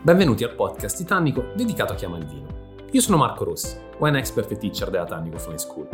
Benvenuti al podcast Titanico dedicato a chi ama il vino. Io sono Marco Rossi, wine expert e teacher della Tannico Fine School.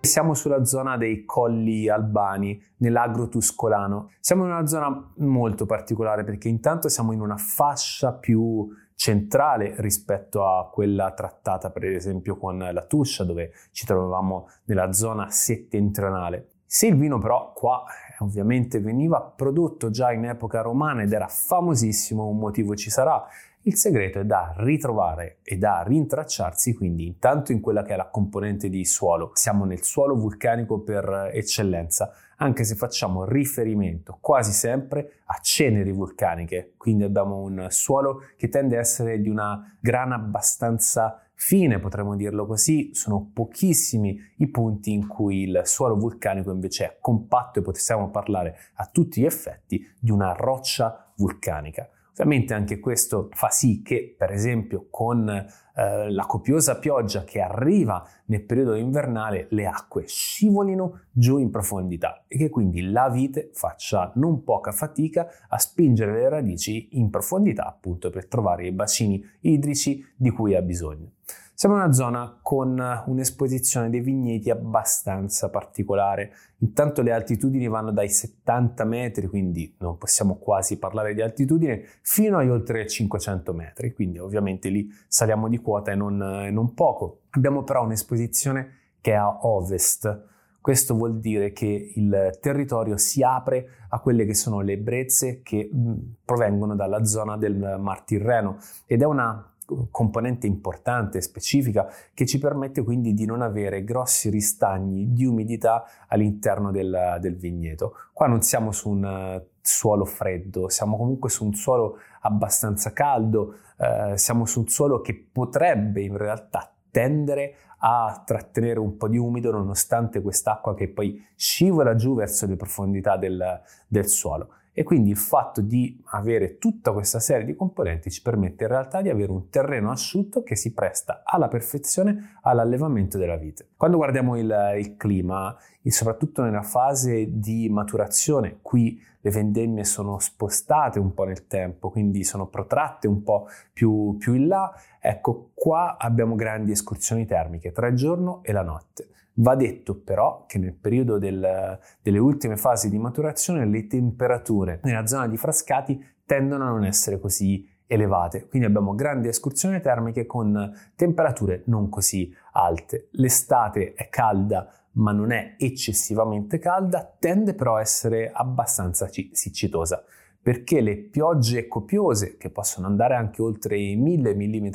Siamo sulla zona dei Colli Albani, nell'agro tuscolano. Siamo in una zona molto particolare perché intanto siamo in una fascia più centrale rispetto a quella trattata per esempio con la Tuscia dove ci trovavamo nella zona settentrionale. Se il vino però qua ovviamente veniva prodotto già in epoca romana ed era famosissimo, un motivo ci sarà, il segreto è da ritrovare e da rintracciarsi quindi intanto in quella che è la componente di suolo. Siamo nel suolo vulcanico per eccellenza, anche se facciamo riferimento quasi sempre a ceneri vulcaniche, quindi abbiamo un suolo che tende a essere di una grana abbastanza fine, potremmo dirlo così, sono pochissimi i punti in cui il suolo vulcanico invece è compatto e possiamo parlare a tutti gli effetti di una roccia vulcanica. Ovviamente anche questo fa sì che, per esempio, con eh, la copiosa pioggia che arriva nel periodo invernale, le acque scivolino giù in profondità e che quindi la vite faccia non poca fatica a spingere le radici in profondità appunto per trovare i bacini idrici di cui ha bisogno. Siamo in una zona con un'esposizione dei vigneti abbastanza particolare. Intanto le altitudini vanno dai 70 metri, quindi non possiamo quasi parlare di altitudine, fino agli oltre 500 metri, quindi ovviamente lì saliamo di quota e non, non poco. Abbiamo però un'esposizione che è a ovest. Questo vuol dire che il territorio si apre a quelle che sono le brezze che mh, provengono dalla zona del Mar Tirreno ed è una componente importante specifica che ci permette quindi di non avere grossi ristagni di umidità all'interno del, del vigneto. Qua non siamo su un uh, suolo freddo, siamo comunque su un suolo abbastanza caldo, uh, siamo su un suolo che potrebbe in realtà tendere a trattenere un po' di umido nonostante quest'acqua che poi scivola giù verso le profondità del, del suolo. E quindi il fatto di avere tutta questa serie di componenti ci permette in realtà di avere un terreno asciutto che si presta alla perfezione all'allevamento della vite. Quando guardiamo il, il clima, soprattutto nella fase di maturazione, qui le vendemmie sono spostate un po' nel tempo, quindi sono protratte un po' più, più in là, ecco qua abbiamo grandi escursioni termiche tra il giorno e la notte. Va detto però che nel periodo del, delle ultime fasi di maturazione le temperature nella zona di Frascati tendono a non essere così elevate, quindi abbiamo grandi escursioni termiche con temperature non così alte. L'estate è calda ma non è eccessivamente calda, tende però a essere abbastanza siccitosa perché le piogge copiose, che possono andare anche oltre i 1000 mm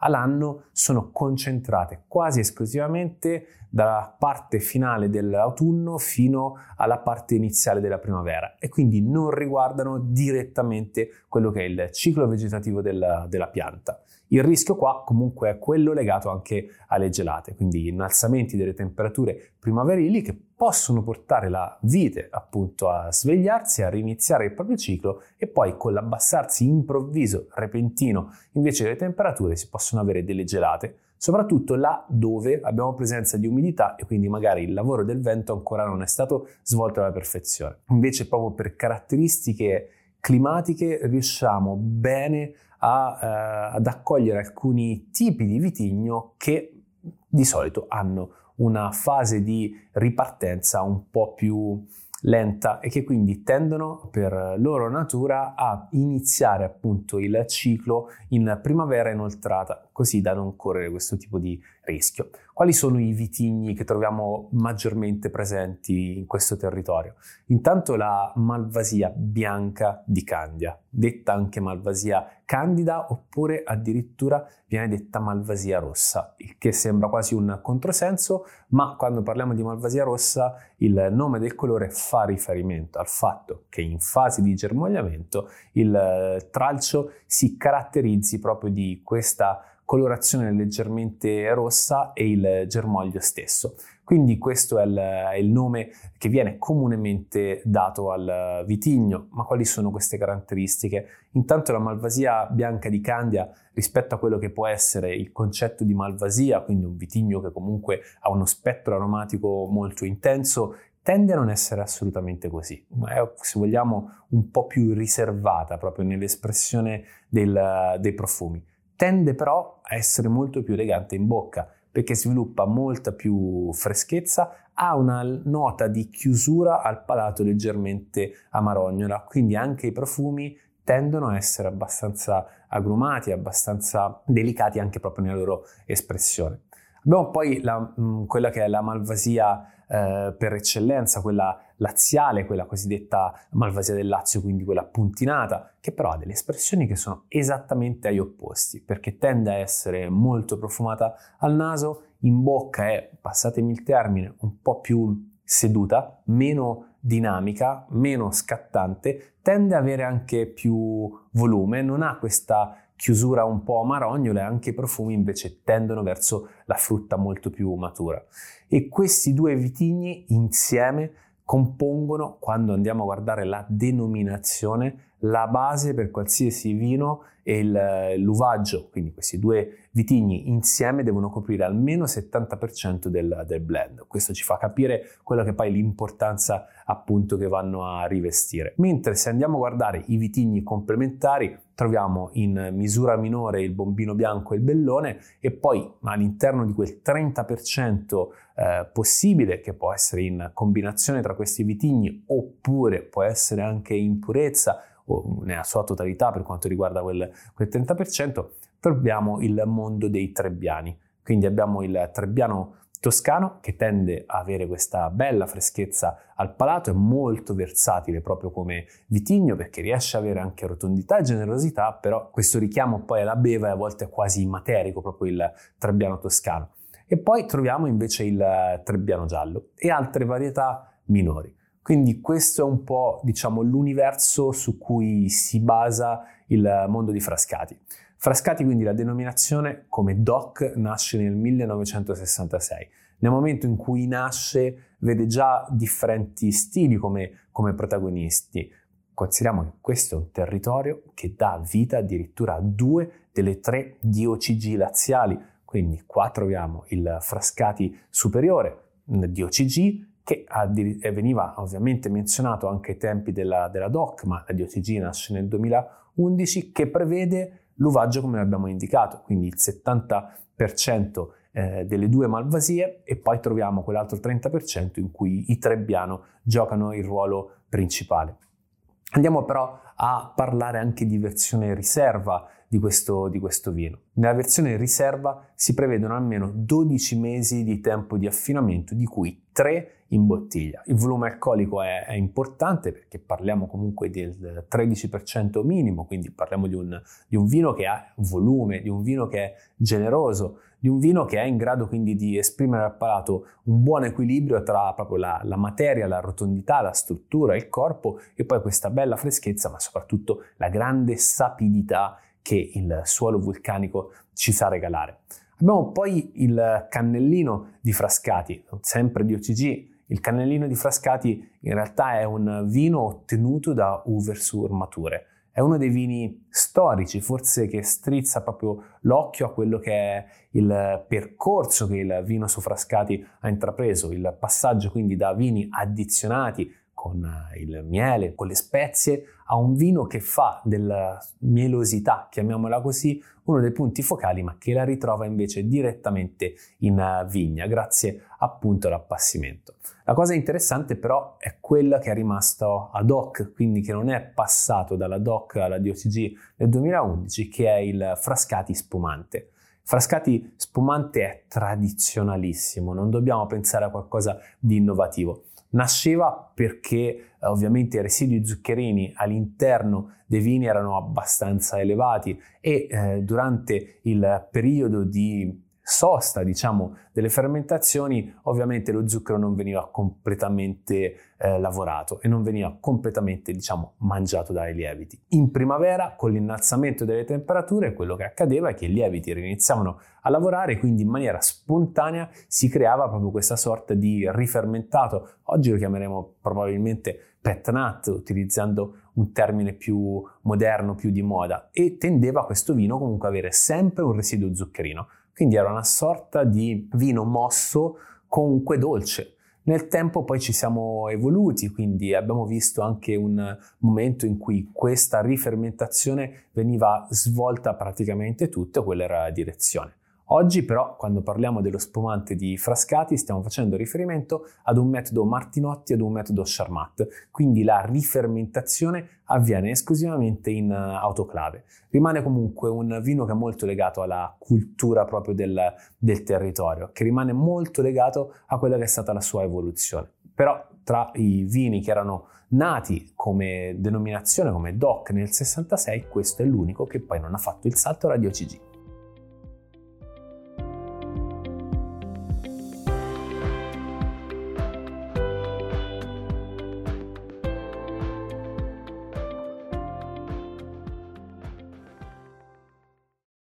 all'anno, sono concentrate quasi esclusivamente dalla parte finale dell'autunno fino alla parte iniziale della primavera e quindi non riguardano direttamente quello che è il ciclo vegetativo della, della pianta. Il rischio qua comunque è quello legato anche alle gelate, quindi innalzamenti delle temperature primaverili che possono portare la vite appunto a svegliarsi, a riniziare il proprio ciclo e poi con l'abbassarsi improvviso, repentino invece delle temperature si possono avere delle gelate, soprattutto là dove abbiamo presenza di umidità e quindi magari il lavoro del vento ancora non è stato svolto alla perfezione. Invece proprio per caratteristiche climatiche riusciamo bene a, eh, ad accogliere alcuni tipi di vitigno che di solito hanno una fase di ripartenza un po' più lenta e che quindi tendono per loro natura a iniziare appunto il ciclo in primavera inoltrata, così da non correre questo tipo di rischio. Quali sono i vitigni che troviamo maggiormente presenti in questo territorio? Intanto la Malvasia bianca di Candia, detta anche Malvasia candida oppure addirittura viene detta Malvasia rossa, il che sembra quasi un controsenso, ma quando parliamo di Malvasia rossa il nome del colore fa riferimento al fatto che in fase di germogliamento il tralcio si caratterizzi proprio di questa colorazione leggermente rossa e il germoglio stesso. Quindi questo è il, è il, nome che viene comunemente dato al vitigno, ma quali sono queste caratteristiche? Intanto la malvasia bianca di Candia rispetto a quello che può essere il concetto di malvasia, quindi un vitigno che comunque ha uno spettro aromatico molto intenso, tende a non essere assolutamente così, è, se vogliamo, un po' più riservata proprio nell'espressione del, dei profumi. Tende però a essere molto più elegante in bocca perché sviluppa molta più freschezza, ha una nota di chiusura al palato leggermente amarognola, quindi anche i profumi tendono a essere abbastanza agrumati, abbastanza delicati anche proprio nella loro espressione. Abbiamo poi la, mh, quella che è la malvasia eh, per eccellenza, quella laziale, quella cosiddetta malvasia del Lazio, quindi quella puntinata, che però ha delle espressioni che sono esattamente agli opposti, perché tende a essere molto profumata al naso, in bocca è, passatemi il termine, un po' più seduta, meno dinamica, meno scattante, tende ad avere anche più volume, non ha questa chiusura un po' marognola anche i profumi invece tendono verso la frutta molto più matura. E questi due vitigni insieme compongono, quando andiamo a guardare la denominazione, la base per qualsiasi vino e il, l'uvaggio, quindi questi due vitigni insieme devono coprire almeno il 70% del, del, blend. Questo ci fa capire quello che poi è l'importanza appunto che vanno a rivestire. Mentre se andiamo a guardare i vitigni complementari, troviamo in misura minore il bombino bianco e il bellone e poi all'interno di quel 30% eh, possibile che può essere in combinazione tra questi vitigni oppure può essere anche in purezza o nella sua totalità per quanto riguarda quel, quel 30%, troviamo il mondo dei trebbiani. Quindi abbiamo il trebbiano toscano che tende a avere questa bella freschezza al palato, è molto versatile proprio come vitigno perché riesce ad avere anche rotondità e generosità, però questo richiamo poi alla beva e a volte è quasi materico proprio il trebbiano toscano. E poi troviamo invece il trebbiano giallo e altre varietà minori. Quindi questo è un po', diciamo, l'universo su cui si basa il mondo di Frascati. Frascati, quindi la denominazione come DOC nasce nel 1966. Nel momento in cui nasce vede già differenti stili come, come protagonisti. Consideriamo che questo è un territorio che dà vita addirittura a due delle tre DOCG laziali. Quindi qua troviamo il Frascati superiore, DOCG, che veniva ovviamente menzionato anche ai tempi della, della DOC, ma la DOTG nasce nel 2011, che prevede l'uvaggio come abbiamo indicato, quindi il 70% eh, delle due malvasie e poi troviamo quell'altro 30% in cui i Trebbiano giocano il ruolo principale. Andiamo però a parlare anche di versione riserva di questo, di questo, vino. Nella versione riserva si prevedono almeno 12 mesi di tempo di affinamento, di cui 3 in bottiglia. Il volume alcolico è, è importante perché parliamo comunque del 13% minimo, quindi parliamo di un, di un vino che ha volume, di un vino che è generoso, di un vino che è in grado quindi di esprimere al palato un buon equilibrio tra proprio la, la, materia, la rotondità, la struttura, il corpo e poi questa bella freschezza, ma soprattutto la grande sapidità che il suolo vulcanico ci sa regalare. Abbiamo poi il cannellino di Frascati, sempre di OCG, il cannellino di Frascati in realtà è un vino ottenuto da Uversur Mature. È uno dei vini storici, forse che strizza proprio l'occhio a quello che è il percorso che il vino su Frascati ha intrapreso, il passaggio quindi da vini addizionati con eh, il miele, con le spezie, a un vino che fa della mielosità, chiamiamola così, uno dei punti focali, ma che la ritrova invece direttamente in eh, vigna, grazie appunto all'appassimento. La cosa interessante però è quella che è rimasto ad hoc, quindi che non è passato dalla DOC alla DOCG nel 2011, che è il Frascati spumante. Frascati spumante è tradizionalissimo, non dobbiamo pensare a qualcosa di innovativo. Nasceva perché eh, ovviamente i residui zuccherini all'interno dei vini erano abbastanza elevati e eh, durante il periodo di sosta, diciamo, delle fermentazioni, ovviamente lo zucchero non veniva completamente eh, lavorato e non veniva completamente, diciamo, mangiato dai lieviti. In primavera, con l'innalzamento delle temperature, quello che accadeva è che i lieviti iniziavano a lavorare, quindi in maniera spontanea si creava proprio questa sorta di rifermentato. Oggi lo chiameremo probabilmente pet nut, utilizzando un termine più moderno, più di moda, e tendeva questo vino comunque avere sempre un residuo zuccherino. Quindi era una sorta di vino mosso comunque dolce. Nel tempo poi ci siamo evoluti, quindi abbiamo visto anche un momento in cui questa rifermentazione veniva svolta praticamente tutta, quella era la direzione. Oggi però, quando parliamo dello spumante di Frascati, stiamo facendo riferimento ad un metodo Martinotti e ad un metodo Charmat, quindi la rifermentazione avviene esclusivamente in eh, autoclave. Rimane comunque un vino che è molto legato alla cultura proprio del, del territorio, che rimane molto legato a quella che è stata la sua evoluzione. Però tra i vini che erano nati come denominazione, come DOC nel 66, questo è l'unico che poi non ha fatto il salto radio CG.